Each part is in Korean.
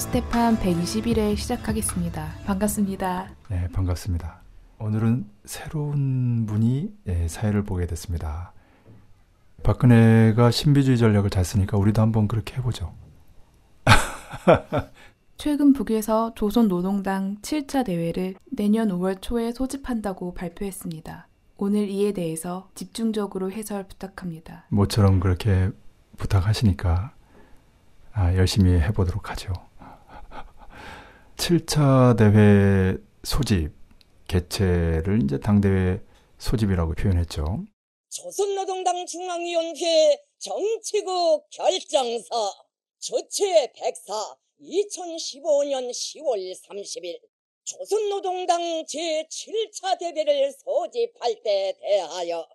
스테판 121회 시작하겠습니다. 반갑습니다. 네, 반갑습니다. 오늘은 새로운 분이 예, 사회를 보게 됐습니다. 박근혜가 신비주의 전략을 잘 쓰니까 우리도 한번 그렇게 해보죠. 최근 북에서 조선노동당 7차 대회를 내년 5월 초에 소집한다고 발표했습니다. 오늘 이에 대해서 집중적으로 해설 부탁합니다. 모처럼 그렇게 부탁하시니까 아, 열심히 해보도록 하죠. 7차 대회 소집, 개최를 이제 당대회 소집이라고 표현했죠. 조선노동당 중앙위원회 정치국 결정서 조체 104 2015년 10월 30일 조선노동당 제7차 대회를 소집할 때 대하여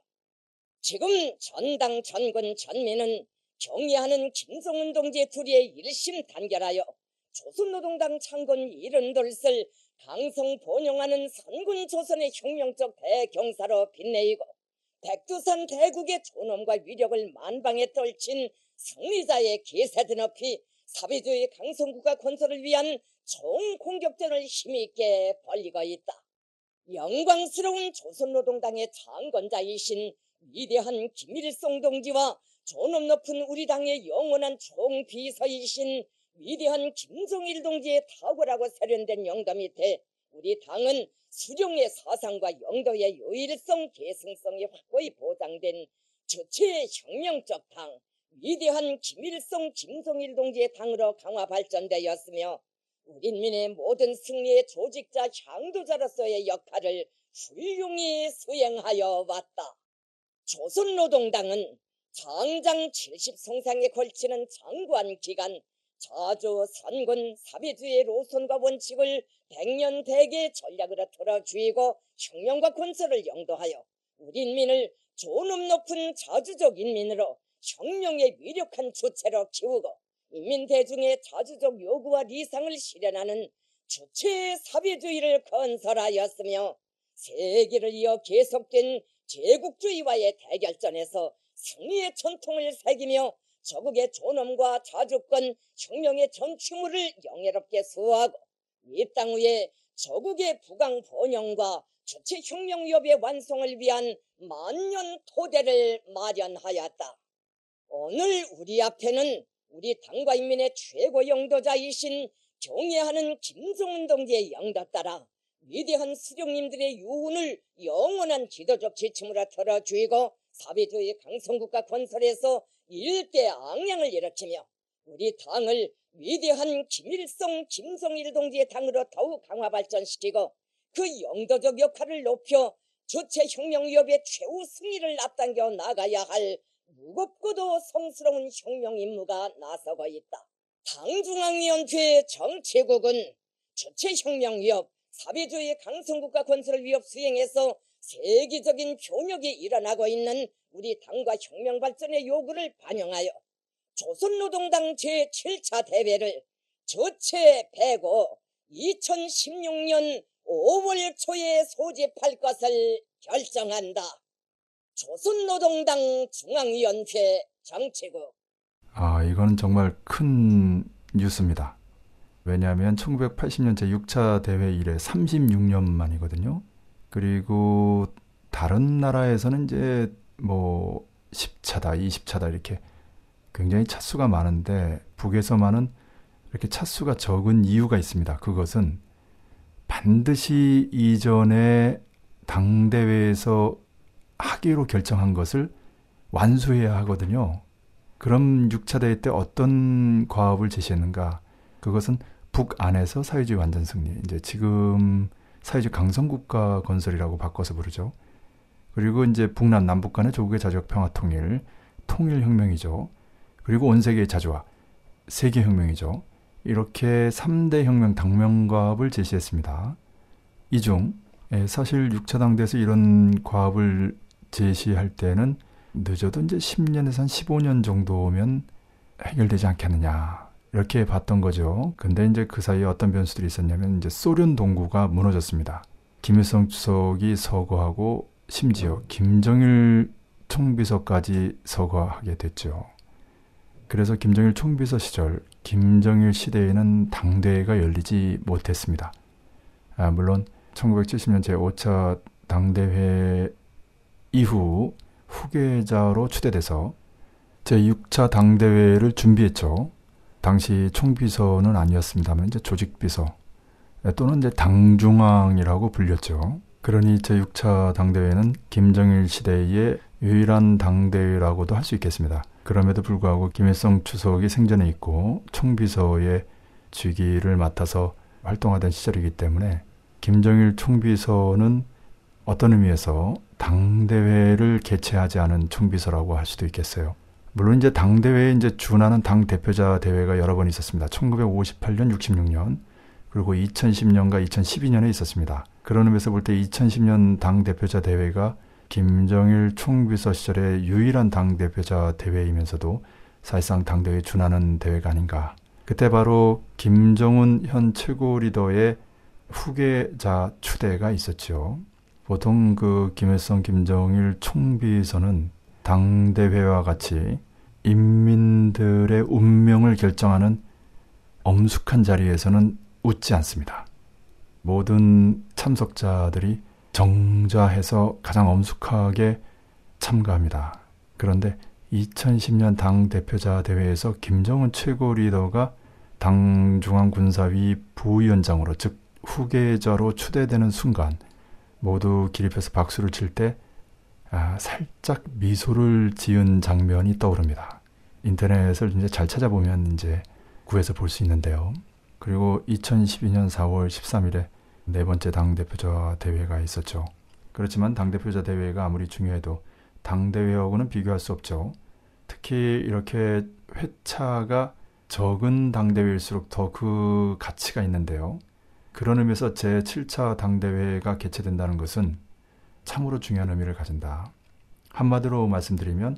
지금 전당 전군 전민은 경의하는 김성운 동지 둘이의 일심 단결하여 조선노동당 창건 이른돌을 강성 번영하는 선군 조선의 혁명적 대경사로 빛내이고 백두산 대국의 존엄과 위력을 만방에 떨친 승리자의 기세드 높이 사회주의 강성국가 건설을 위한 총공격전을 힘있게 벌리고 있다. 영광스러운 조선노동당의 창건자이신 위대한 김일성 동지와 존엄 높은 우리 당의 영원한 총비서이신 위대한 김정일 동지의 탁월하고 세련된 영도 밑에 우리 당은 수령의 사상과 영도의 유일성, 계승성이 확고히 보장된 주체의 혁명적 당, 위대한 김일성, 김정일 동지의 당으로 강화 발전되었으며 우리민의 모든 승리의 조직자 향도자로서의 역할을 훌륭히 수행하여 왔다. 조선노동당은 장장 70성상에 걸치는 장관 기간 자주 선군 사회주의 로선과 원칙을 백년 대계 전략으로 틀어주이고 혁명과 건설을 영도하여 우리 인민을 존엄 높은 자주적 인민으로 혁명의 위력한 주체로 키우고 인민 대중의 자주적 요구와 리상을 실현하는 주체 사회주의를 건설하였으며 세계를 이어 계속된 제국주의와의 대결전에서 승리의 전통을 새기며 저국의 존엄과 자주권, 혁명의 전추물을 영예롭게 수호하고 이 땅 위에 저국의 부강 번영과 주체 혁명협의 완성을 위한 만년 토대를 마련하였다. 오늘 우리 앞에는 우리 당과 인민의 최고 영도자이신 경애하는 김정은 동지의 영도 따라 위대한 수령님들의 유훈을 영원한 지도적 지침으로 틀어주이고 사회주의 강성국가 건설에서 일대 앙양을 일으키며 우리 당을 위대한 김일성, 김성일 동지의 당으로 더욱 강화 발전시키고 그 영도적 역할을 높여 주체혁명 위협의 최후 승리를 앞당겨 나가야 할 무겁고도 성스러운 혁명 임무가 나서고 있다. 당중앙위원회 정치국은 주체혁명 위협, 사회주의 강성국가 건설 위협 수행에서 세계적인 효력이 일어나고 있는 우리 당과 혁명 발전의 요구를 반영하여 조선노동당 제7차 대회를 저체 배고 2016년 5월 초에 소집할 것을 결정한다. 조선노동당 중앙위원회 정치국 아, 이건 정말 큰 뉴스입니다. 왜냐하면 1980년 제6차 대회 이래 36년 만이거든요. 그리고 다른 나라에서는 이제 뭐 10차다, 20차다 이렇게 굉장히 차수가 많은데 북에서만은 이렇게 차수가 적은 이유가 있습니다. 그것은 반드시 이전에 당대회에서 하기로 결정한 것을 완수해야 하거든요. 그럼 6차 대회 때 어떤 과업을 제시했는가? 그것은 북 안에서 사회주의 완전 승리. 이제 지금 사회주의 강성국가 건설이라고 바꿔서 부르죠. 그리고 이제 북남 남북 간의 조국의 자주적 평화 통일, 통일 혁명이죠. 그리고 온 세계의 자주화, 세계 혁명이죠. 이렇게 3대 혁명 당명과업을 제시했습니다. 이 중 사실 6차 당대에서 이런 과업을 제시할 때는 늦어도 이제 10년에서 한 15년 정도면 해결되지 않겠느냐. 이렇게 봤던 거죠. 근데 이제 그 사이에 어떤 변수들이 있었냐면 이제 소련 동구가 무너졌습니다. 김일성 주석이 서거하고 심지어 김정일 총비서까지 서거하게 됐죠. 그래서 김정일 총비서 시절 김정일 시대에는 당대회가 열리지 못했습니다. 아, 물론 1970년 제5차 당대회 이후 후계자로 추대돼서 제6차 당대회를 준비했죠. 당시 총비서는 아니었습니다만 이제 조직비서 또는 이제 당중앙이라고 불렸죠. 그러니 제6차 당대회는 김정일 시대의 유일한 당대회라고도 할 수 있겠습니다. 그럼에도 불구하고 김일성 주석이 생전에 있고 총비서의 직위를 맡아서 활동하던 시절이기 때문에 김정일 총비서는 어떤 의미에서 당대회를 개최하지 않은 총비서라고 할 수도 있겠어요. 물론 이제 당 대회에 이제 준하는 당 대표자 대회가 여러 번 있었습니다. 1958년, 66년, 그리고 2010년과 2012년에 있었습니다. 그런 의미에서 볼 때 2010년 당 대표자 대회가 김정일 총비서 시절의 유일한 당 대표자 대회이면서도 사실상 당 대회에 준하는 대회가 아닌가. 그때 바로 김정은 현 최고 리더의 후계자 추대가 있었죠. 보통 그 김일성, 김정일 총비서는 당대회와 같이 인민들의 운명을 결정하는 엄숙한 자리에서는 웃지 않습니다. 모든 참석자들이 정자해서 가장 엄숙하게 참가합니다. 그런데 2010년 당 대표자 대회에서 김정은 최고 리더가 당 중앙군사위 부위원장으로 즉 후계자로 추대되는 순간 모두 기립해서 박수를 칠때 아, 살짝 미소를 지은 장면이 떠오릅니다. 인터넷을 이제 잘 찾아보면 이제 구해서 볼 수 있는데요. 그리고 2012년 4월 13일에 네 번째 당대표자 대회가 있었죠. 그렇지만 당대표자 대회가 아무리 중요해도 당대회하고는 비교할 수 없죠. 특히 이렇게 회차가 적은 당대회일수록 더 그 가치가 있는데요. 그런 의미에서 제7차 당대회가 개최된다는 것은 참으로 중요한 의미를 가진다. 한마디로 말씀드리면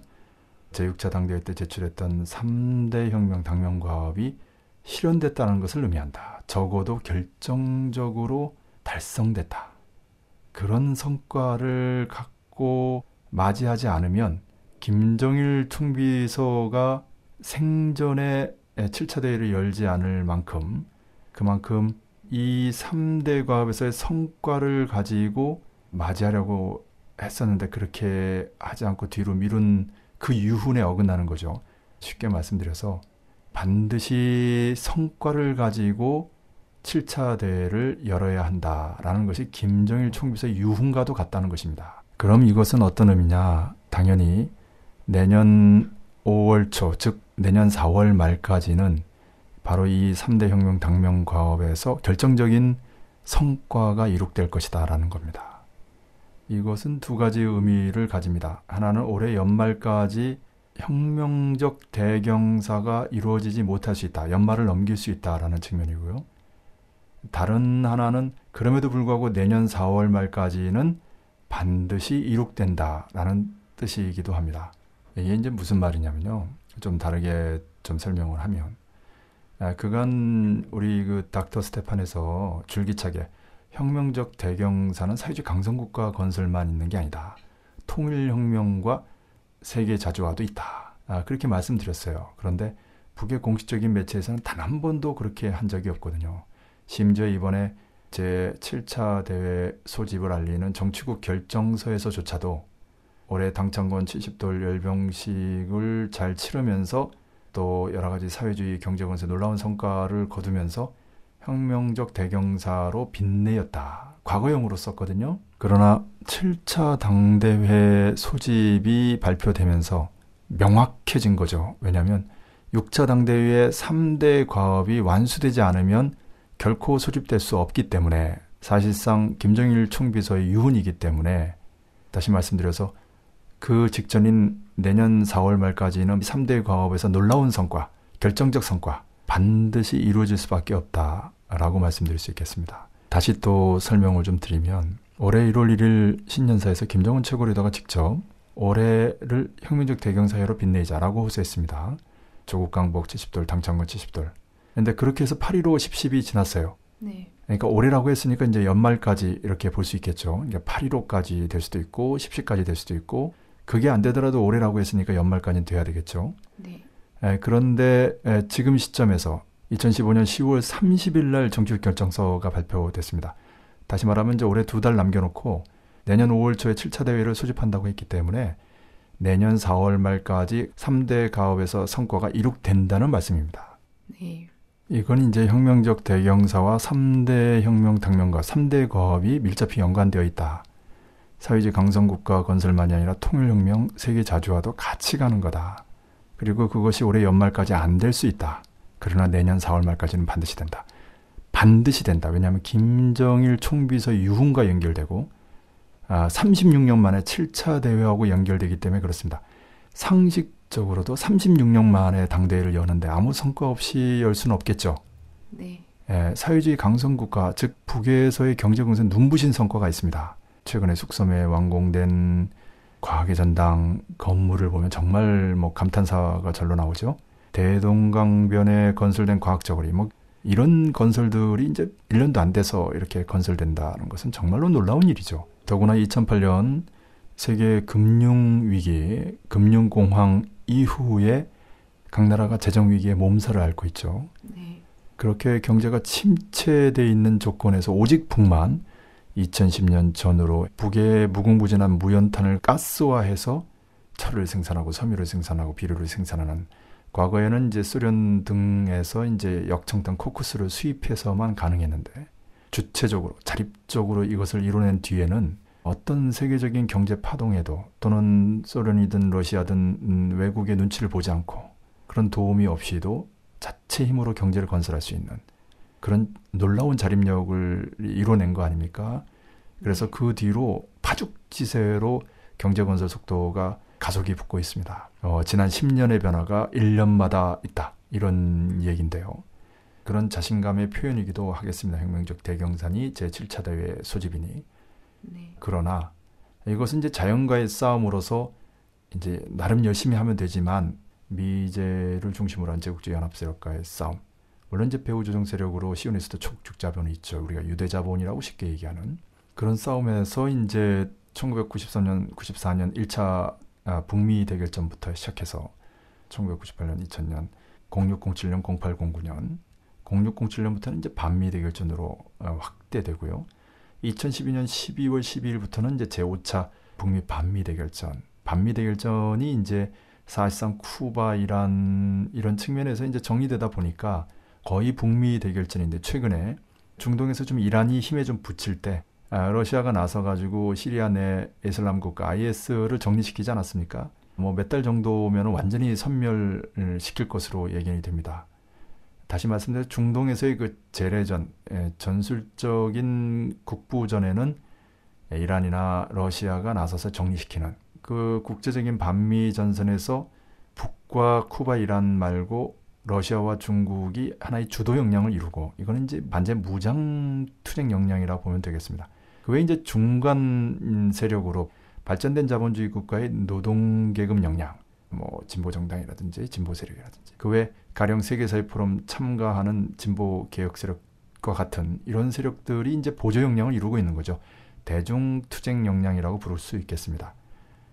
제6차 당대회 때 제출했던 3대 혁명 당명과업이 실현됐다는 것을 의미한다. 적어도 결정적으로 달성됐다. 그런 성과를 갖고 맞이하지 않으면 김정일 총비서가 생전에 7차 대회를 열지 않을 만큼 그만큼 이 3대 과업에서의 성과를 가지고 맞이하려고 했었는데 그렇게 하지 않고 뒤로 미룬 그 유훈에 어긋나는 거죠. 쉽게 말씀드려서 반드시 성과를 가지고 7차 대회를 열어야 한다라는 것이 김정일 총비서의 유훈과도 같다는 것입니다. 그럼 이것은 어떤 의미냐? 당연히 내년 5월 초, 즉 내년 4월 말까지는 바로 이 3대 혁명 당명 과업에서 결정적인 성과가 이룩될 것이다라는 겁니다. 이것은 두 가지 의미를 가집니다. 하나는 올해 연말까지 혁명적 대경사가 이루어지지 못할 수 있다. 연말을 넘길 수 있다라는 측면이고요. 다른 하나는 그럼에도 불구하고 내년 4월 말까지는 반드시 이룩된다라는 뜻이기도 합니다. 이게 이제 무슨 말이냐면요. 좀 다르게 좀 설명을 하면 아, 그간 우리 그 닥터 스테판에서 줄기차게 혁명적 대경사는 사회주의 강성국가 건설만 있는 게 아니다. 통일혁명과 세계 자주화도 있다. 아, 그렇게 말씀드렸어요. 그런데 북의 공식적인 매체에서는 단 한 번도 그렇게 한 적이 없거든요. 심지어 이번에 제 7차 대회 소집을 알리는 정치국 결정서에서조차도 올해 당창건 70돌 열병식을 잘 치르면서 또 여러 가지 사회주의 경제건설 놀라운 성과를 거두면서 혁명적 대경사로 빛내었다. 과거형으로 썼거든요. 그러나 7차 당대회 소집이 발표되면서 명확해진 거죠. 왜냐하면 6차 당대회의 3대 과업이 완수되지 않으면 결코 소집될 수 없기 때문에 사실상 김정일 총비서의 유훈이기 때문에 다시 말씀드려서 그 직전인 내년 4월 말까지는 3대 과업에서 놀라운 성과, 결정적 성과 반드시 이루어질 수밖에 없다 라고 말씀드릴 수 있겠습니다. 다시 또 설명을 좀 드리면 올해 1월 1일 신년사에서 김정은 최고 리더가 직접 올해를 혁명적 대경사회로 빛내자라고 호소했습니다. 조국 강복 70돌, 당창건 70돌. 근데 그렇게 해서 8.15, 10.10이 지났어요. 네. 그러니까 올해라고 했으니까 이제 연말까지 이렇게 볼 수 있겠죠. 그러니까 8.15까지 될 수도 있고 10시까지 될 수도 있고 그게 안 되더라도 올해라고 했으니까 연말까지는 돼야 되겠죠. 네. 에, 그런데 에, 지금 시점에서 2015년 10월 30일 날 정치적 결정서가 발표됐습니다. 다시 말하면 이제 올해 두 달 남겨놓고 내년 5월 초에 7차 대회를 소집한다고 했기 때문에 내년 4월 말까지 3대 가업에서 성과가 이룩된다는 말씀입니다. 네. 이건 이제 혁명적 대경사와 3대 혁명 당면과 3대 거업이 밀접히 연관되어 있다. 사회주의 강성국가 건설만이 아니라 통일혁명, 세계 자주화도 같이 가는 거다. 그리고 그것이 올해 연말까지 안 될 수 있다. 그러나 내년 4월 말까지는 반드시 된다. 반드시 된다. 왜냐하면 김정일 총비서 유훈과 연결되고 아, 36년 만에 7차 대회하고 연결되기 때문에 그렇습니다. 상식적으로도 36년 만에 당대회를 여는데 아무 성과 없이 열 수는 없겠죠. 네. 예, 사회주의 강성국가, 즉 북에서의 경제공선 눈부신 성과가 있습니다. 최근에 숙섬에 완공된 과학의 전당 건물을 보면 정말 뭐 감탄사가 절로 나오죠. 대동강변에 건설된 과학적거리, 뭐 이런 건설들이 이제 1년도 안 돼서 이렇게 건설된다는 것은 정말로 놀라운 일이죠. 더구나 2008년 세계 금융 위기, 금융 공황 이후에 각 나라가 재정 위기에 몸살을 앓고 있죠. 네. 그렇게 경제가 침체돼 있는 조건에서 오직 북만 2010년 전으로 북의 무궁무진한 무연탄을 가스화해서 철을 생산하고 섬유를 생산하고 비료를 생산하는 과거에는 이제 소련 등에서 이제 역청탄 코쿠스를 수입해서만 가능했는데 주체적으로 자립적으로 이것을 이뤄낸 뒤에는 어떤 세계적인 경제 파동에도 또는 소련이든 러시아든 음, 외국의 눈치를 보지 않고 그런 도움이 없이도 자체 힘으로 경제를 건설할 수 있는 그런 놀라운 자립력을 이뤄낸 거 아닙니까? 그래서 그 뒤로 파죽지세로 경제 건설 속도가 가속이 붙고 있습니다. 어, 지난 10년의 변화가 1년마다 있다. 이런 얘기인데요. 그런 자신감의 표현이기도 하겠습니다. 혁명적 대경산이 제7차 대회 소집이니. 네. 그러나 이것은 이제 자연과의 싸움으로서 이제 나름 열심히 하면 되지만 미제를 중심으로 한 제국주의 연합 세력과의 싸움. 물론 이제 배후 조정 세력으로 시오니스트 촉축 자본이 있죠. 우리가 유대 자본이라고 쉽게 얘기하는 그런 싸움에서 이제 1993년, 94년 1차 아, 북미 대결전부터 시작해서 1998년, 2000년, 0607년, 0809년, 0607년부터는 이제 반미 대결전으로 어, 확대되고요. 2012년 12월 12일부터는 이제 제5차 북미 반미 대결전. 반미 대결전이 이제 사실상 쿠바, 이란 이런 측면에서 이제 정리되다 보니까 거의 북미 대결전인데 최근에 중동에서 좀 이란이 힘에 좀 붙일 때 아, 러시아가 나서 가지고 시리아 내 이슬람 국가 IS를 정리시키지 않았습니까? 뭐 몇 달 정도면 완전히 선멸시킬 것으로 예견이 됩니다. 다시 말씀드려 중동에서의 그 재래전, 예, 전술적인 국부전에는 이란이나 러시아가 나서서 정리시키는 그 국제적인 반미 전선에서 북과 쿠바, 이란 말고 러시아와 중국이 하나의 주도 역량을 이루고 이거는 이제 반제 무장 투쟁 역량이라고 보면 되겠습니다. 그 외에 이제 중간 세력으로 발전된 자본주의 국가의 노동계급 역량, 뭐 진보 정당이라든지 진보 세력이라든지 그 외 가령 세계사회 포럼 참가하는 진보 개혁 세력과 같은 이런 세력들이 이제 보조 역량을 이루고 있는 거죠. 대중 투쟁 역량이라고 부를 수 있겠습니다.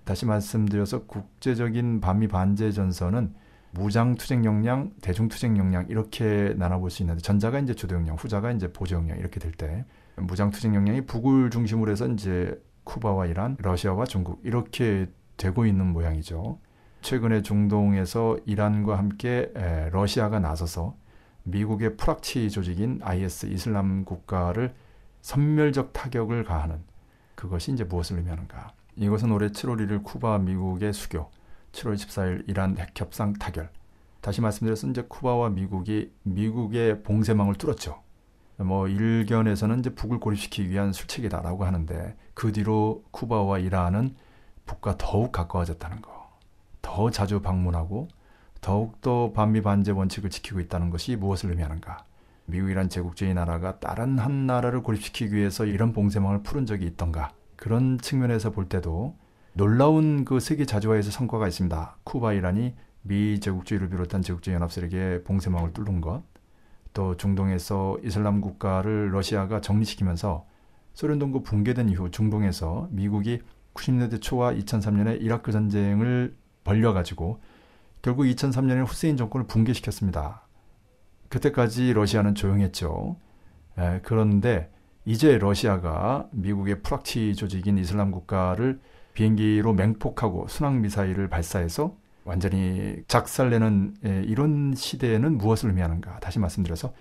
다시 말씀드려서 국제적인 반미 반제 전선은 무장 투쟁 역량, 대중 투쟁 역량 이렇게 나눠볼 수 있는데 전자가 이제 주도 역량, 후자가 이제 보조 역량 이렇게 될 때 무장 투쟁 역량이 북을 중심으로 해서 이제 쿠바와 이란, 러시아와 중국 이렇게 되고 있는 모양이죠. 최근에 중동에서 이란과 함께 러시아가 나서서 미국의 프락치 조직인 IS 이슬람 국가를 선멸적 타격을 가하는 그것이 이제 무엇을 의미하는가? 이것은 올해 7월 1일 쿠바 미국의 수교, 7월 14일 이란 핵 협상 타결. 다시 말씀드려서 이제 쿠바와 미국이 미국의 봉쇄망을 뚫었죠. 뭐 일견에서는 이제 북을 고립시키기 위한 술책이다라고 하는데 그 뒤로 쿠바와 이란은 북과 더욱 가까워졌다는 거. 더 자주 방문하고 더욱더 반미 반제 원칙을 지키고 있다는 것이 무엇을 의미하는가? 미국이란 제국주의 나라가 다른 한 나라를 고립시키기 위해서 이런 봉쇄망을 풀은 적이 있던가? 그런 측면에서 볼 때도 놀라운 그 세계 자주화에서 성과가 있습니다. 쿠바 이란이 미 제국주의를 비롯한 제국주의 연합세력의 봉쇄망을 뚫는 것, 또 중동에서 이슬람 국가를 러시아가 정리시키면서 소련 동구 붕괴된 이후 중동에서 미국이 90년대 초와 2003년에 이라크 전쟁을 벌려가지고 결국 2003년에 후세인 정권을 붕괴시켰습니다. 그때까지 러시아는 조용했죠. 에, 그런데 이제 러시아가 미국의 프락치 조직인 이슬람 국가를 비행기로 맹폭하고 순항 미사일을 발사해서 완전히 작살내는 에, 이런 시대에는 무엇을 의미하는가? 다시 말씀드려서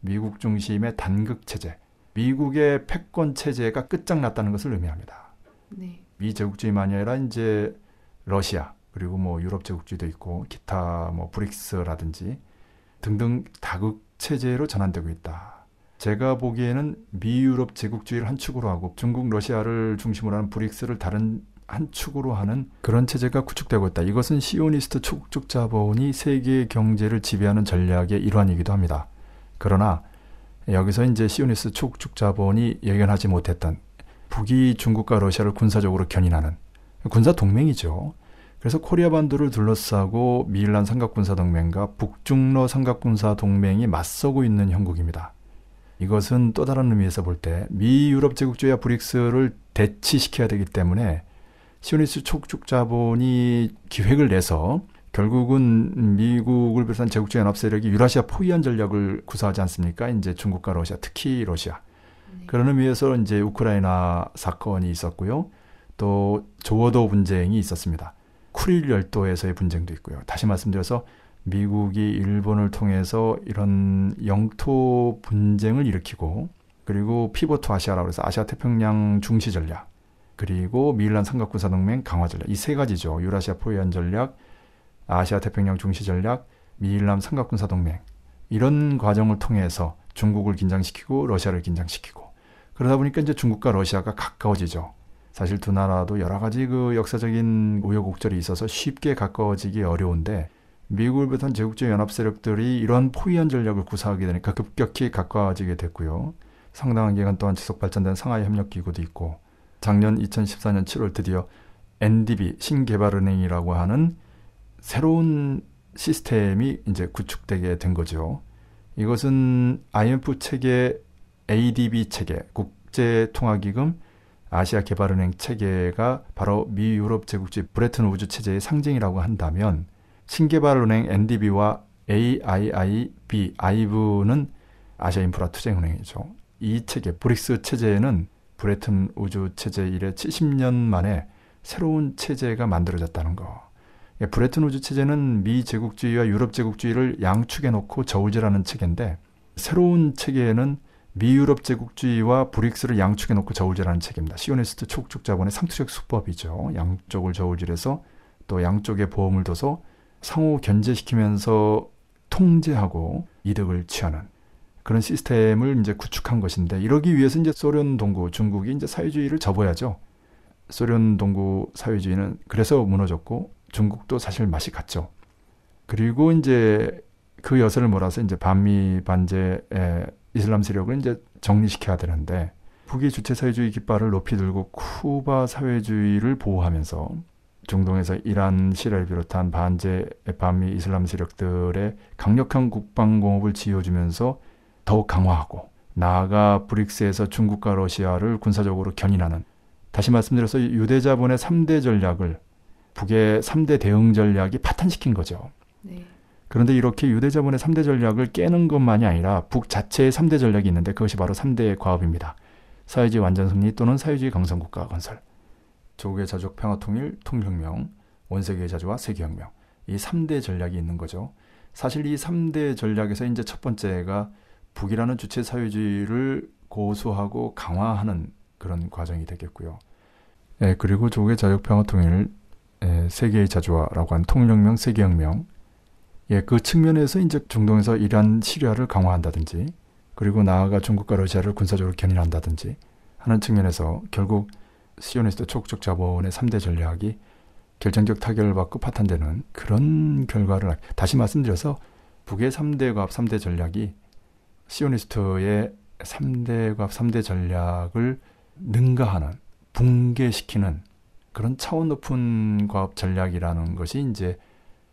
미국 중심의 단극 체제, 미국의 패권 체제가 끝장났다는 것을 의미합니다. 네. 미 제국주의만이 아니라 이제 러시아 그리고 뭐 유럽 제국주의도 있고 기타 뭐 브릭스라든지 등등 다극 체제로 전환되고 있다. 제가 보기에는 미 유럽 제국주의를 한 축으로 하고 중국 러시아를 중심으로 하는 브릭스를 다른 한 축으로 하는 그런 체제가 구축되고 있다. 이것은 시오니스트 초국적 자본이 세계 경제를 지배하는 전략의 일환이기도 합니다. 그러나 여기서 이제 시오니스트 초국적 자본이 예견하지 못했던 북이 중국과 러시아를 군사적으로 견인하는 군사 동맹이죠. 그래서 코리아 반도를 둘러싸고 미일란 삼각군사 동맹과 북중러 삼각군사 동맹이 맞서고 있는 형국입니다. 이것은 또 다른 의미에서 볼 때 미 유럽 제국주의와 브릭스를 대치시켜야 되기 때문에 시오니스트 초국적 자본이 기획을 해서 결국은 미국을 비롯한 제국주의 연합 세력이 유라시아 포위한 전략을 구사하지 않습니까? 이제 중국과 러시아, 특히 러시아. 네. 그런 의미에서 이제 우크라이나 사건이 있었고요. 또 조어도 분쟁이 있었습니다. 쿠릴 열도에서의 분쟁도 있고요. 다시 말씀드려서 미국이 일본을 통해서 이런 영토 분쟁을 일으키고 그리고 피보트 아시아라고 해서 아시아 태평양 중시 전략 그리고 미일란 삼각군사 동맹 강화 전략 이 세 가지죠. 유라시아 포위한 전략, 아시아 태평양 중시 전략, 미일란 삼각군사 동맹 이런 과정을 통해서 중국을 긴장시키고 러시아를 긴장시키고 그러다 보니까 이제 중국과 러시아가 가까워지죠. 사실 두 나라도 여러 가지 그 역사적인 우여곡절이 있어서 쉽게 가까워지기 어려운데 미국을 비롯한 제국주의 연합 세력들이 이러한 포위한 전략을 구사하게 되니까 급격히 가까워지게 됐고요. 상당한 기간 동안 지속 발전된 상하이 협력 기구도 있고 작년 2014년 7월 드디어 NDB 신개발은행이라고 하는 새로운 시스템이 이제 구축되게 된 거죠. 이것은 IMF 체계, ADB 체계, 국제통화기금, 아시아개발은행 체계가 바로 미 유럽 제국주의 브레튼 우즈 체제의 상징이라고 한다면 신개발은행 NDB와 AIIB, 아이브는 아시아 인프라 투자은행이죠. 이 체계, 브릭스 체제에는 브레튼 우즈 체제 이래 70년 만에 새로운 체제가 만들어졌다는 거. 예, 브레튼 우주 체제는 미 제국주의와 유럽 제국주의를 양축에 놓고 저울질하는 체계인데 새로운 체계에는 미 유럽 제국주의와 브릭스를 양축에 놓고 저울질하는 체계입니다. 시오니스트 촉축 자본의 상투적 수법이죠. 양쪽을 저울질해서 또 양쪽에 보험을 둬서 상호 견제시키면서 통제하고 이득을 취하는 그런 시스템을 이제 구축한 것인데 이러기 위해서 이제 소련 동구 중국이 이제 사회주의를 접어야죠. 소련 동구 사회주의는 그래서 무너졌고 중국도 사실 맛이 갔죠. 그리고 이제 그 여세를 몰아서 이제 반미 반제의 이슬람 세력을 이제 정리시켜야 되는데 북이 주체 사회주의 깃발을 높이 들고 쿠바 사회주의를 보호하면서 중동에서 이란, 시라를 비롯한 반제 반미 이슬람 세력들의 강력한 국방 공업을 지어주면서 더욱 강화하고 나아가 브릭스에서 중국과 러시아를 군사적으로 견인하는 다시 말씀드려서 유대자본의 3대 전략을 북의 3대 대응 전략이 파탄시킨 거죠. 네. 그런데 이렇게 유대자본의 3대 전략을 깨는 것만이 아니라 북 자체의 3대 전략이 있는데 그것이 바로 3대 과업입니다. 사회주의 완전 승리 또는 사회주의 강성국가 건설. 조국의 자족 평화 통일, 통일혁명, 원세계의 자주와 세계혁명. 이 3대 전략이 있는 거죠. 사실 이 3대 전략에서 이제 첫 번째가 북이라는 주체 사회주의를 고수하고 강화하는 그런 과정이 되겠고요. 예, 그리고 조국의 자족 평화 통일, 예, 세계의 자주화라고 한 통일혁명, 세계혁명. 예, 그 측면에서 이제 중동에서 이란 시리아를 강화한다든지 그리고 나아가 중국과 러시아를 군사적으로 견인한다든지 하는 측면에서 결국 시오니스트 촉적 자본의 3대 전략이 결정적 타결을 받고 파탄되는 그런 결과를 다시 말씀드려서 북의 3대 과업 3대 전략이 시오니스트의 3대 과업 3대 전략을 능가하는 붕괴시키는 그런 차원 높은 과업 전략이라는 것이 이제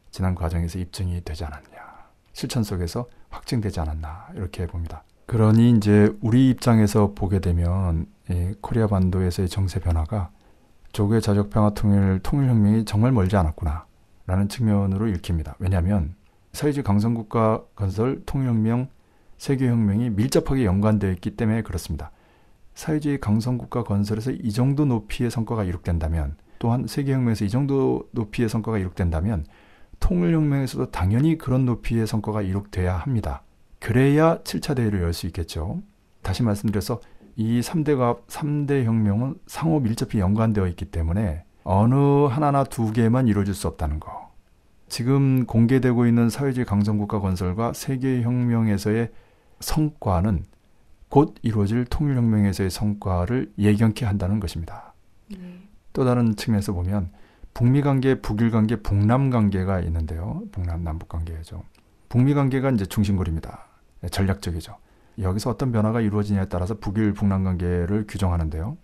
지난 과정에서 입증이 되지 않았냐. 실천 속에서 확증되지 않았나. 이렇게 봅니다. 그러니 이제 우리 입장에서 보게 되면 이 코리아 반도에서의 정세 변화가 조국의 자적 평화 통일 통일 혁명이 정말 멀지 않았구나. 라는 측면으로 읽힙니다. 왜냐하면 사회주의 강성국가 건설, 통일혁명, 세계혁명이 밀접하게 연관되어 있기 때문에 그렇습니다. 사회주의 강성국가 건설에서 이 정도 높이의 성과가 이룩된다면 또한 세계혁명에서 이 정도 높이의 성과가 이룩된다면 통일혁명에서도 당연히 그런 높이의 성과가 이룩돼야 합니다. 그래야 7차 대회를 열 수 있겠죠. 다시 말씀드려서 이 3대가 3대 혁명은 상호 밀접히 연관되어 있기 때문에 어느 하나나 두 개만 이루어질 수 없다는 거. 지금 공개되고 있는 사회주의 강성국가 건설과 세계혁명에서의 성과는 곧 이루어질 통일혁명에서의 성과를 예견케 한다는 것입니다. 네. 또 다른 측면에서 보면 북미 관계, 북일 관계, 북남 관계가 있는데요. 북남 남북 관계죠. 북미 관계가 이제 중심골입니다. 네, 전략적이죠. 여기서 어떤 변화가 이루어지냐에 따라서 북일 북남 관계를 규정하는데요.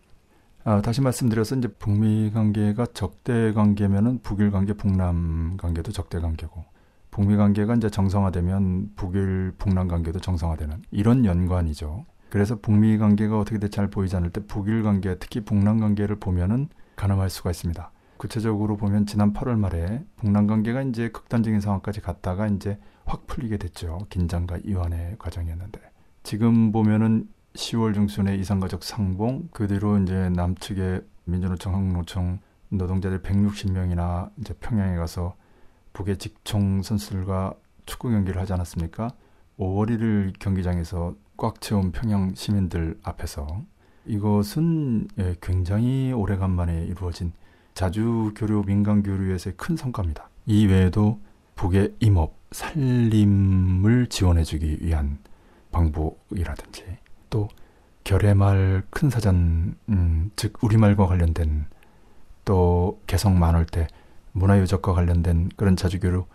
아, 다시 말씀드려서 이제 북미 관계가 적대 관계면은 북일 관계, 북남 관계도 적대 관계고 북미 관계가 이제 정상화되면 북일 북남 관계도 정상화되는 이런 연관이죠. 그래서 북미 관계가 어떻게 될지 잘 보이지 않을 때 북일 관계, 특히 북남 관계를 보면은 가늠할 수가 있습니다. 구체적으로 보면 지난 8월 말에 북남 관계가 이제 극단적인 상황까지 갔다가 이제 확 풀리게 됐죠. 긴장과 이완의 과정이었는데 지금 보면은 10월 중순에 이상가족 상봉 그대로 이제 남측의 민주노총, 한국노총 노동자들 160명이나 이제 평양에 가서 북의 직총 선수들과 축구 경기를 하지 않았습니까? 5월 1일 경기장에서 꽉 채운 평양 시민들 앞에서 이것은 예, 굉장히 오래간만에 이루어진 자주 교류 민간 교류에서의 큰 성과입니다. 이 외에도 북의 임업, 살림을 지원해주기 위한 방법이라든지 또 결의말 큰 사전, 음, 즉 우리말과 관련된 또 개성 많을 때 문화유적과 관련된 그런 자주교류,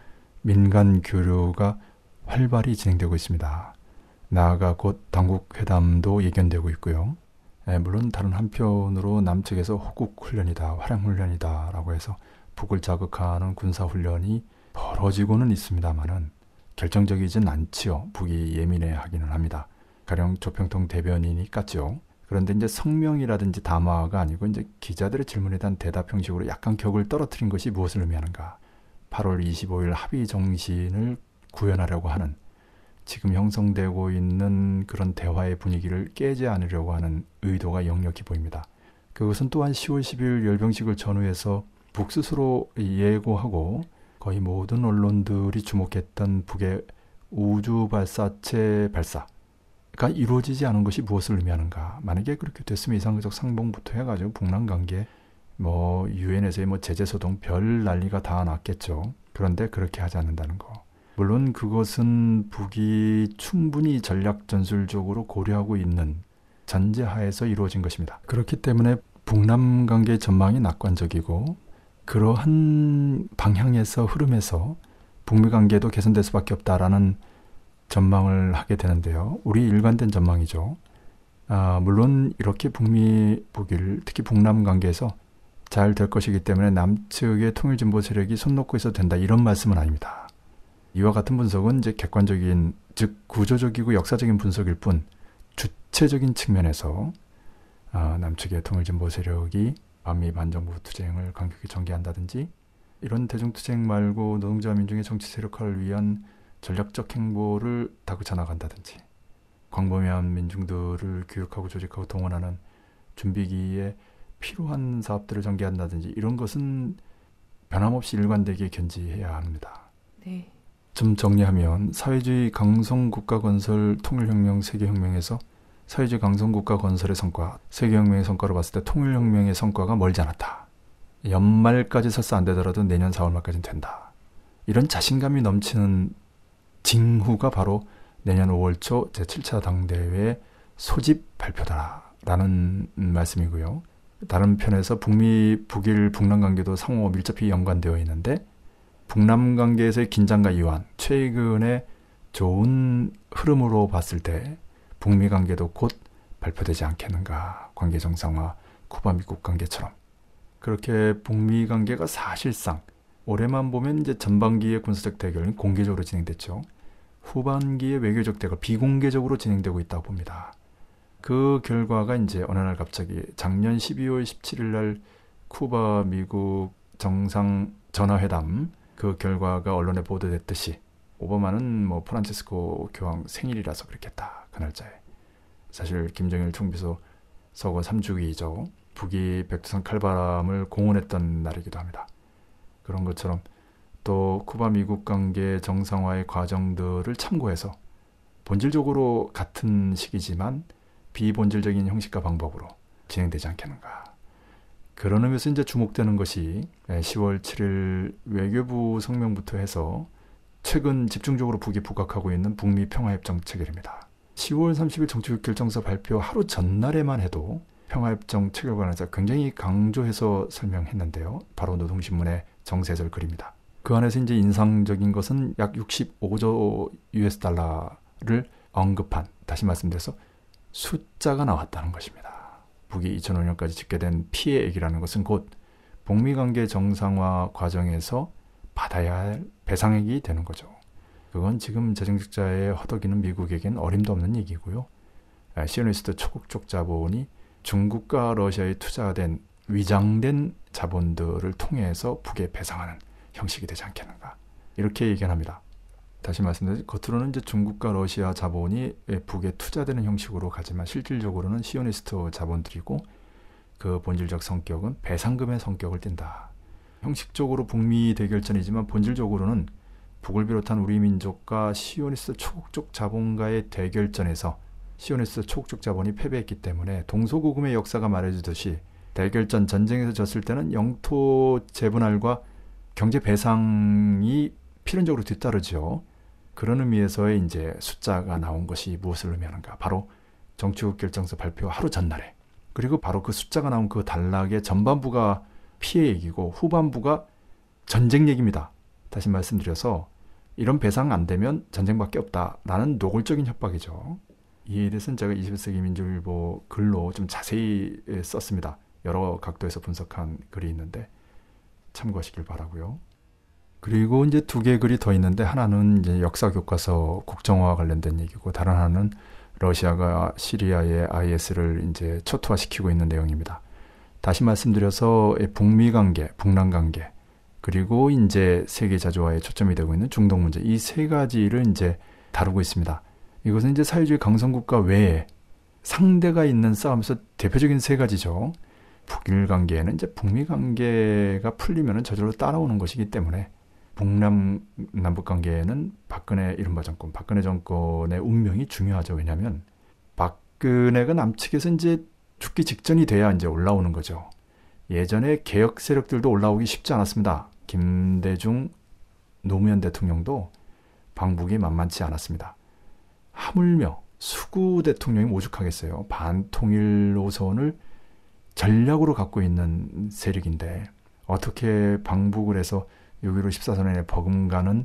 민간 교류가 활발히 진행되고 있습니다. 나아가 곧 당국 회담도 예견되고 있고요. 예, 물론 다른 한편으로 남측에서 호국 훈련이다, 활용 훈련이다 라고 해서 북을 자극하는 군사 훈련이 벌어지고는 있습니다만은 결정적이진 않지요. 북이 예민해 하기는 합니다. 가령 조평통 대변인이 깠죠. 그런데 이제 성명이라든지 담화가 아니고 이제 기자들의 질문에 대한 대답 형식으로 약간 격을 떨어뜨린 것이 무엇을 의미하는가? 8월 25일 합의 정신을 구현하려고 하는 지금 형성되고 있는 그런 대화의 분위기를 깨지 않으려고 하는 의도가 역력히 보입니다. 그것은 또한 10월 10일 열병식을 전후해서 북 스스로 예고하고 거의 모든 언론들이 주목했던 북의 우주 발사체 발사 가 이루어지지 않은 것이 무엇을 의미하는가? 만약에 그렇게 됐으면 이상적 상봉부터 해가지고 북남 관계 뭐 유엔에서의 뭐 제재 소동 별 난리가 다 났겠죠. 그런데 그렇게 하지 않는다는 거. 물론 그것은 북이 충분히 전략 전술적으로 고려하고 있는 전제하에서 이루어진 것입니다. 그렇기 때문에 북남 관계 전망이 낙관적이고 그러한 방향에서 흐름에서 북미 관계도 개선될 수밖에 없다라는 전망을 하게 되는데요. 우리 일관된 전망이죠. 아, 물론 이렇게 북미 북일 특히 북남 관계에서 잘 될 것이기 때문에 남측의 통일진보 세력이 손 놓고 있어도 된다 이런 말씀은 아닙니다. 이와 같은 분석은 이제 객관적인 즉 구조적이고 역사적인 분석일 뿐 주체적인 측면에서 아, 남측의 통일진보 세력이 반미 반정부 투쟁을 강력히 전개한다든지 이런 대중투쟁 말고 노동자 민중의 정치 세력화를 위한 전략적 행보를 다그쳐 나간다든지 광범위한 민중들을 교육하고 조직하고 동원하는 준비기에 필요한 사업들을 전개한다든지 이런 것은 변함없이 일관되게 견지해야 합니다. 네. 좀 정리하면 사회주의 강성 국가 건설 통일혁명 세계혁명에서 사회주의 강성 국가 건설의 성과, 세계혁명의 성과로 봤을 때 통일혁명의 성과가 멀지 않았다. 연말까지 설사 안 되더라도 내년 4월 말까지는 된다. 이런 자신감이 넘치는 징후가 바로 내년 5월 초 제7차 당대회 소집 발표다라는 말씀이고요. 다른 편에서 북미, 북일, 북남 관계도 상호 밀접히 연관되어 있는데 북남 관계에서의 긴장과 이완, 최근에 좋은 흐름으로 봤을 때 북미 관계도 곧 발표되지 않겠는가. 관계 정상화, 쿠바 미국 관계처럼. 그렇게 북미 관계가 사실상 올해만 보면 이제 전반기의 군사적 대결은 공개적으로 진행됐죠. 후반기의 외교적 대결 비공개적으로 진행되고 있다고 봅니다. 그 결과가 이제 어느 날 갑자기 작년 12월 17일 날 쿠바 미국 정상 전화회담 그 결과가 언론에 보도됐듯이 오바마는 뭐 프란치스코 교황 생일이라서 그렇겠다 그 날짜에 사실 김정일 총비서 서거 3주기죠 북이 백두산 칼바람을 공언했던 날이기도 합니다. 그런 것처럼 또 쿠바 미국 관계 정상화의 과정들을 참고해서 본질적으로 같은 시기지만 비본질적인 형식과 방법으로 진행되지 않겠는가. 그런 의미에서 이제 주목되는 것이 10월 7일 외교부 성명부터 해서 최근 집중적으로 북이 부각하고 있는 북미 평화협정 체결입니다. 10월 30일 정치국 결정서 발표 하루 전날에만 해도 평화협정 체결 관해서 굉장히 강조해서 설명했는데요. 바로 노동신문의 정세절 글입니다. 그 안에서 이제 인상적인 것은 약 65조 US 달러를 언급한 다시 말씀드려서 숫자가 나왔다는 것입니다. 북이 2005년까지 집계된 피해 액이라는 것은 곧 북미 관계 정상화 과정에서 받아야 할 배상액이 되는 거죠. 그건 지금 재정직자의 허덕이는 미국에겐 어림도 없는 얘기고요. 아, 시오니스트 초국적 자본이 중국과 러시아에 투자된 위장된 자본들을 통해서 북에 배상하는 형식이 되지 않겠는가 이렇게 얘기합니다. 다시 말씀드린 겉으로는 이제 중국과 러시아 자본이 북에 투자되는 형식으로 가지만 실질적으로는 시오니스트 자본들이고 그 본질적 성격은 배상금의 성격을 띈다. 형식적으로 북미 대결전이지만 본질적으로는 북을 비롯한 우리 민족과 시오니스트 초국적 자본가의 대결전에서 시오니스트 초국적 자본이 패배했기 때문에 동서고금의 역사가 말해주듯이 대결전 전쟁에서 졌을 때는 영토 재분할과 경제 배상이 필연적으로 뒤따르죠. 그런 의미에서의 이제 숫자가 나온 것이 무엇을 의미하는가? 바로 정치국 결정서 발표 하루 전날에 그리고 바로 그 숫자가 나온 그 단락의 전반부가 피해 얘기고 후반부가 전쟁 얘기입니다. 다시 말씀드려서 이런 배상 안 되면 전쟁밖에 없다라는 노골적인 협박이죠. 이에 대해서는 제가 21세기 민주일보 글로 좀 자세히 썼습니다. 여러 각도에서 분석한 글이 있는데 참고하시길 바라고요. 그리고 이제 두개 글이 더 있는데 하나는 이제 역사 교과서 국정화와 관련된 얘기고 다른 하나는 러시아가 시리아의 IS를 이제 초토화시키고 있는 내용입니다. 다시 말씀드려서 북미 관계, 북남 관계, 그리고 이제 세계 자주화에 초점이 되고 있는 중동 문제 이 세 가지를 이제 다루고 있습니다. 이것은 이제 사회주의 강성국가 외에 상대가 있는 싸움에서 대표적인 세 가지죠. 북일 관계에는 이제 북미 관계가 풀리면 저절로 따라오는 것이기 때문에 북남 남북 관계에는 박근혜 이른바 정권, 박근혜 정권의 운명이 중요하죠. 왜냐하면 박근혜가 남측에서 이제 죽기 직전이 돼야 이제 올라오는 거죠. 예전에 개혁 세력들도 올라오기 쉽지 않았습니다. 김대중 노무현 대통령도 방북이 만만치 않았습니다. 하물며 수구 대통령이 오죽하겠어요. 반통일 노선을 전략으로 갖고 있는 세력인데 어떻게 방북을 해서 6.15 14선언에 버금가는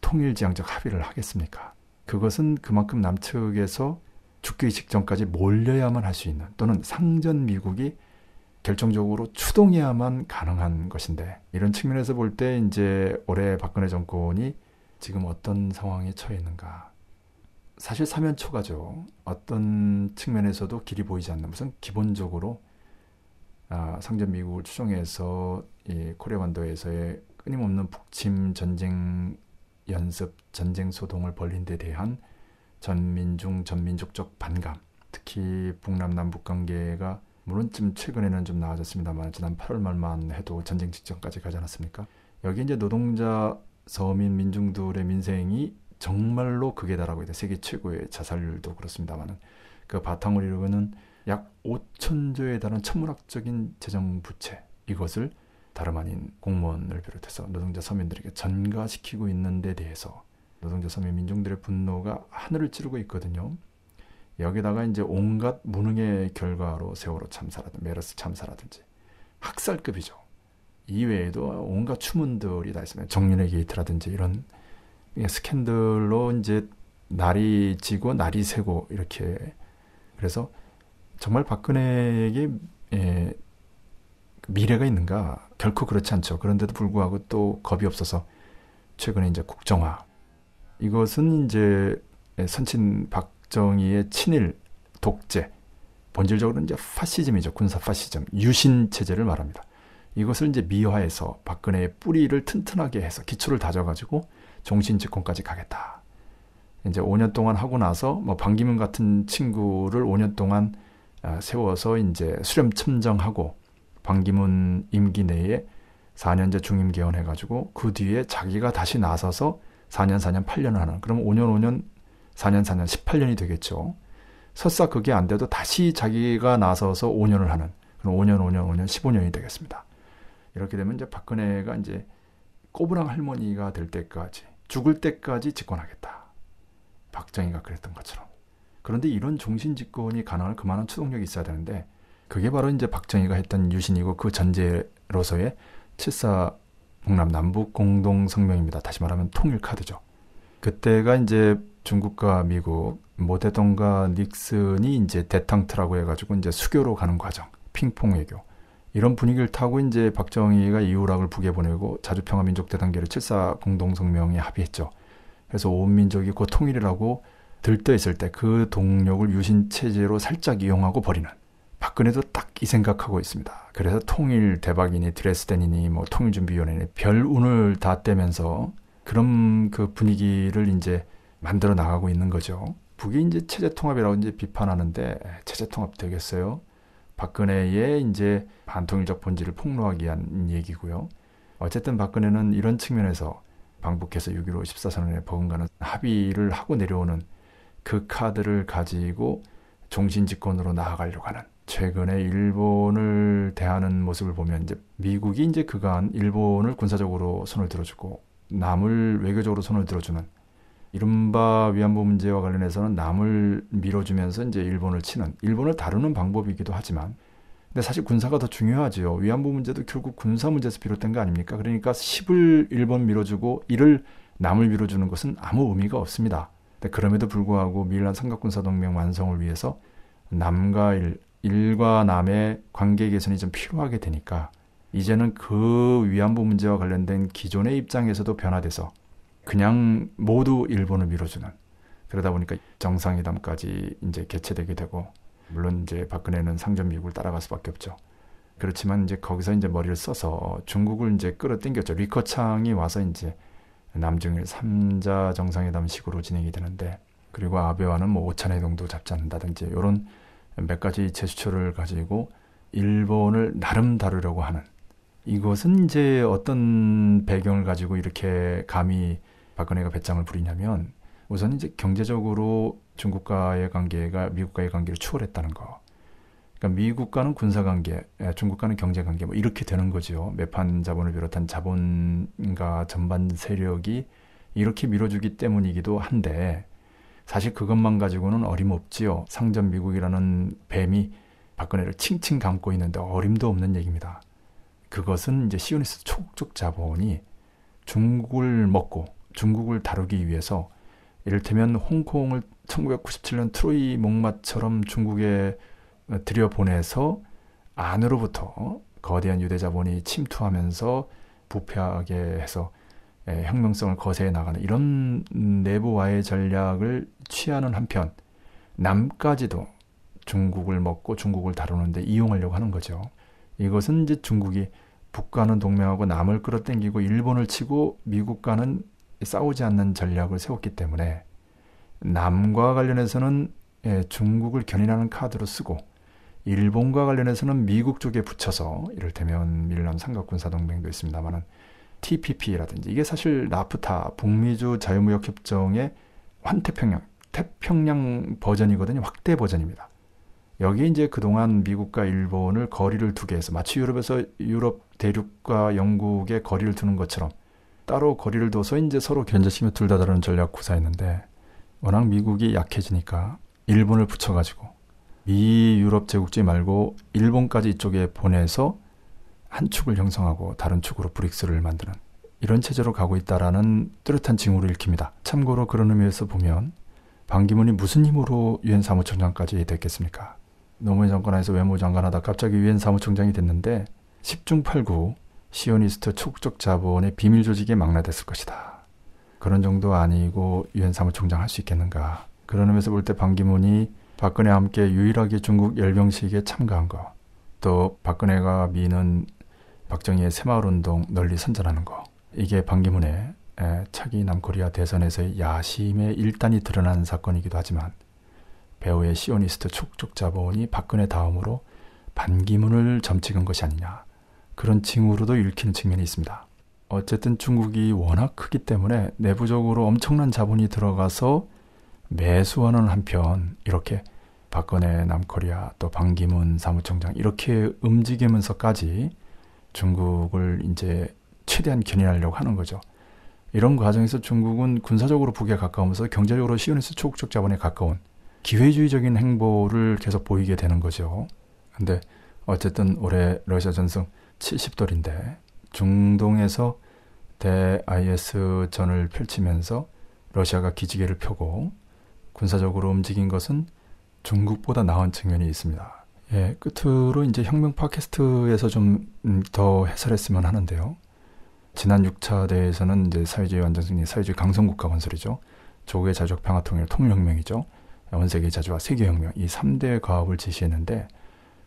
통일지향적 합의를 하겠습니까? 그것은 그만큼 남측에서 죽기 직전까지 몰려야만 할 수 있는 또는 상전 미국이 결정적으로 추동해야만 가능한 것인데 이런 측면에서 볼 때 이제 올해 박근혜 정권이 지금 어떤 상황에 처해 있는가 사실 사면 초가죠. 어떤 측면에서도 길이 보이지 않는 무슨 기본적으로 아, 상전 미국을 추종해서 이 코리아 반도에서의 끊임없는 북침 전쟁 연습 전쟁 소동을 벌린 데 대한 전민중 전민족적 반감 특히 북남 남북 관계가 물론 좀 최근에는 좀 나아졌습니다만 지난 8월 말만 해도 전쟁 직전까지 가지 않았습니까? 여기 이제 노동자 서민 민중들의 민생이 정말로 극에 달하고 있다. 세계 최고의 자살률도 그렇습니다만은 그 바탕을 이루고는 약 5천조에 달하는 천문학적인 재정 부채 이것을 다름 아닌 공무원을 비롯해서 노동자 서민들에게 전가시키고 있는 데 대해서 노동자 서민 민중들의 분노가 하늘을 찌르고 있거든요. 여기다가 이제 온갖 무능의 결과로 세월호 참사라든지 메르스 참사라든지 학살급이죠. 이외에도 온갖 추문들이 다 있으면 정윤회 게이트라든지 이런 스캔들로 이제 날이 지고 날이 새고 이렇게 그래서 정말 박근혜에게 예, 미래가 있는가 결코 그렇지 않죠. 그런데도 불구하고 또 겁이 없어서 최근에 이제 국정화 이것은 이제 선친 박정희의 친일 독재 본질적으로 이제 파시즘이죠. 군사 파시즘 유신 체제를 말합니다. 이것을 이제 미화해서 박근혜의 뿌리를 튼튼하게 해서 기초를 다져가지고 종신 집권까지 가겠다. 이제 5년 동안 하고 나서 뭐 반기문 같은 친구를 5년 동안 아, 세워서 이제 수렴 첨정하고 반기문 임기 내에 4년제 중임 개헌해 가지고 그 뒤에 자기가 다시 나서서 4년, 4년, 8년 하는 그럼 5년, 5년, 4년, 4년, 18년이 되겠죠. 설사 그게 안 돼도 다시 자기가 나서서 5년을 하는 그럼 5년, 5년, 5년, 15년이 되겠습니다. 이렇게 되면 이제 박근혜가 이제 꼬부랑 할머니가 될 때까지 죽을 때까지 집권하겠다. 박정희가 그랬던 것처럼. 그런데 이런 종신 집권이 가능할 그만한 추동력이 있어야 되는데 그게 바로 이제 박정희가 했던 유신이고 그 전제로서의 7사 북남 남북 공동 성명입니다. 다시 말하면 통일 카드죠. 그때가 이제 중국과 미국 모대동과 닉슨이 이제 대탕트라고 해가지고 이제 수교로 가는 과정, 핑퐁 외교 이런 분위기를 타고 이제 박정희가 이후락을 북에 보내고 자주평화민족 대단계를 7사 공동성명에 합의했죠. 그래서 온 민족이 곧 통일이라고 들떠 있을 때 그 동력을 유신 체제로 살짝 이용하고 버리는 박근혜도 딱 이 생각하고 있습니다. 그래서 통일 대박이니 드레스덴이니 뭐 통일준비위원회니 별 운을 다 떼면서 그런 그 분위기를 이제 만들어 나가고 있는 거죠. 북이 이제 체제 통합이라고 이제 비판하는데 체제 통합 되겠어요? 박근혜의 이제 반통일적 본질을 폭로하기 위한 얘기고요. 어쨌든 박근혜는 이런 측면에서 방북해서 6.15 14선언에 버금가는 합의를 하고 내려오는 그 카드를 가지고 종신집권으로 나아가려고 하는 최근에 일본을 대하는 모습을 보면 이제 미국이 이제 그간 일본을 군사적으로 손을 들어주고 남을 외교적으로 손을 들어주는 이른바 위안부 문제와 관련해서는 남을 밀어주면서 이제 일본을 치는 일본을 다루는 방법이기도 하지만 근데 사실 군사가 더 중요하지요. 위안부 문제도 결국 군사 문제에서 비롯된 거 아닙니까? 그러니까 10을 일본 밀어주고 1을 남을 밀어주는 것은 아무 의미가 없습니다. 그럼에도 불구하고 미일란 삼각군사 동맹 완성을 위해서 남과 일, 일과 남의 관계 개선이 좀 필요하게 되니까 이제는 그 위안부 문제와 관련된 기존의 입장에서도 변화돼서 그냥 모두 일본을 밀어주는 그러다 보니까 정상회담까지 이제 개최되게 되고 물론 이제 박근혜는 상전 미국을 따라갈 수밖에 없죠. 그렇지만 이제 거기서 이제 머리를 써서 중국을 이제 끌어당겼죠. 리커창이 와서 이제 남중일 3자 정상회담식으로 진행이 되는데 그리고 아베와는 뭐 오찬의 동도 잡지 않는다든지 이런 몇 가지 제스처를 가지고 일본을 나름 다루려고 하는 이것은 이제 어떤 배경을 가지고 이렇게 감히 박근혜가 배짱을 부리냐면 우선 이제 경제적으로 중국과의 관계가 미국과의 관계를 추월했다는 거. 그러니까 미국과는 군사 관계, 예, 중국과는 경제 관계 뭐 이렇게 되는 거죠. 매판 자본을 비롯한 자본과 전반 세력이 이렇게 밀어주기 때문이기도 한데 사실 그것만 가지고는 어림없지요. 상전 미국이라는 뱀이 박근혜를 칭칭 감고 있는데 어림도 없는 얘기입니다. 그것은 이제 시오니스트 초국적 자본이 중국을 먹고 중국을 다루기 위해서 이를테면 홍콩을 1997년 트로이 목마처럼 중국에 들여보내서 안으로부터 거대한 유대 자본이 침투하면서 부패하게 해서 혁명성을 거세해 나가는 이런 내부와의 전략을 취하는 한편 남까지도 중국을 먹고 중국을 다루는데 이용하려고 하는 거죠. 이것은 이제 중국이 북과는 동맹하고 남을 끌어당기고 일본을 치고 미국과는 싸우지 않는 전략을 세웠기 때문에 남과 관련해서는 예, 중국을 견인하는 카드로 쓰고 일본과 관련해서는 미국 쪽에 붙여서 이를테면 밀남 삼각군사 동맹도 있습니다만은 TPP라든지 이게 사실 나프타 북미주 자유무역 협정의 환태평양 태평양 버전이거든요 확대 버전입니다. 여기 이제 그동안 미국과 일본을 거리를 두게 해서 마치 유럽에서 유럽 대륙과 영국의 거리를 두는 것처럼 따로 거리를 둬서 이제 서로 견제시며 둘다 다른 전략 구사했는데 워낙 미국이 약해지니까 일본을 붙여가지고 미 유럽 제국주의 말고 일본까지 이쪽에 보내서 한 축을 형성하고 다른 축으로 브릭스를 만드는 이런 체제로 가고 있다라는 뚜렷한 징후를 읽힙니다. 참고로 그런 의미에서 보면 반기문이 무슨 힘으로 유엔 사무총장까지 됐겠습니까? 노무현 정권 하에서 외무장관 하다 갑자기 유엔 사무총장이 됐는데 10중 8구 시오니스트 촉적 자본의 비밀 조직에 망라됐을 것이다. 그런 정도 아니고 유엔 사무총장 할 수 있겠는가? 그런 의미에서 볼 때 반기문이 박근혜와 함께 유일하게 중국 열병식에 참가한 거, 또 박근혜가 미는 박정희의 새마을운동 널리 선전하는 거 이게 반기문의 차기 남코리아 대선에서의 야심의 일단이 드러난 사건이기도 하지만 배우의 시오니스트 촉촉 자본이 박근혜 다음으로 반기문을 점찍은 것이 아니냐 그런 징후로도 읽히는 측면이 있습니다. 어쨌든 중국이 워낙 크기 때문에 내부적으로 엄청난 자본이 들어가서 매수하는 한편 이렇게 박근혜 남코리아 또 반기문 사무총장 이렇게 움직이면서까지 중국을 이제 최대한 견인하려고 하는 거죠. 이런 과정에서 중국은 군사적으로 북에 가까우면서 경제적으로 시오니스 초국적 자본에 가까운 기회주의적인 행보를 계속 보이게 되는 거죠. 근데 어쨌든 올해 러시아 전승 70돌인데 중동에서 대 IS 전을 펼치면서 러시아가 기지개를 펴고 군사적으로 움직인 것은 중국보다 나은 측면이 있습니다. 예, 끝으로 이제 혁명 팟캐스트에서 좀더 음, 해설했으면 하는데요. 지난 6차 대회에서는 이제 사회주의 완전승리, 사회주의 강성국가 건설이죠. 조국의 자족 평화 통일 통일혁명이죠. 원세계 자주와 세계혁명 이 3대 과업을 제시했는데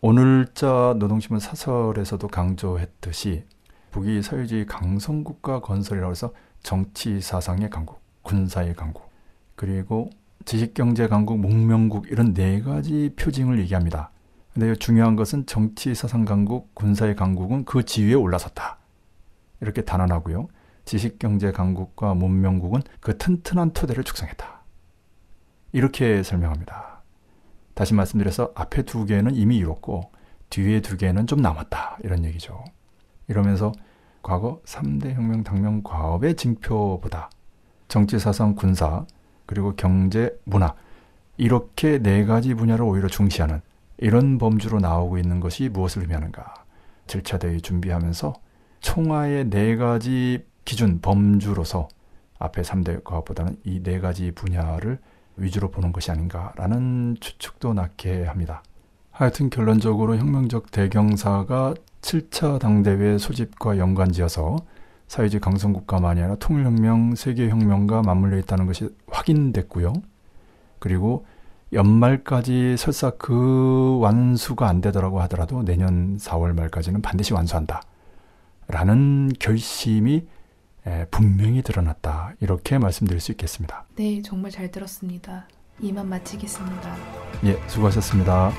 오늘자 노동신문 사설에서도 강조했듯이 북이 사회주의 강성국가 건설이라고 해서 정치 사상의 강국, 군사의 강국, 그리고 지식경제 강국, 목명국 이런 네 가지 표징을 얘기합니다. 근데 중요한 것은 정치 사상 강국, 군사의 강국은 그 지위에 올라섰다. 이렇게 단언하고요. 지식경제 강국과 문명국은 그 튼튼한 토대를 축성했다. 이렇게 설명합니다. 다시 말씀드려서 앞에 두 개는 이미 이뤘고 뒤에 두 개는 좀 남았다. 이런 얘기죠. 이러면서 과거 3대 혁명 당명 과업의 징표보다 정치, 사상, 군사, 그리고 경제, 문화 이렇게 네 가지 분야를 오히려 중시하는 이런 범주로 나오고 있는 것이 무엇을 의미하는가? 7차 대회 준비하면서 총화의 네 가지 기준 범주로서 앞에 3대 과업보다는 이 네 가지 분야를 위주로 보는 것이 아닌가라는 추측도 낳게 합니다. 하여튼 결론적으로 혁명적 대경사가 7차 당대회 소집과 연관지어서 사회주의 강성국가만이 아니라 통일혁명, 세계혁명과 맞물려 있다는 것이 확인됐고요. 그리고 연말까지 설사 그 완수가 안 되더라고 하더라도 내년 4월 말까지는 반드시 완수한다. 라는 결심이 분명히 드러났다. 이렇게 말씀드릴 수 있겠습니다. 네, 정말 잘 들었습니다. 이만 마치겠습니다. 예, 수고하셨습니다.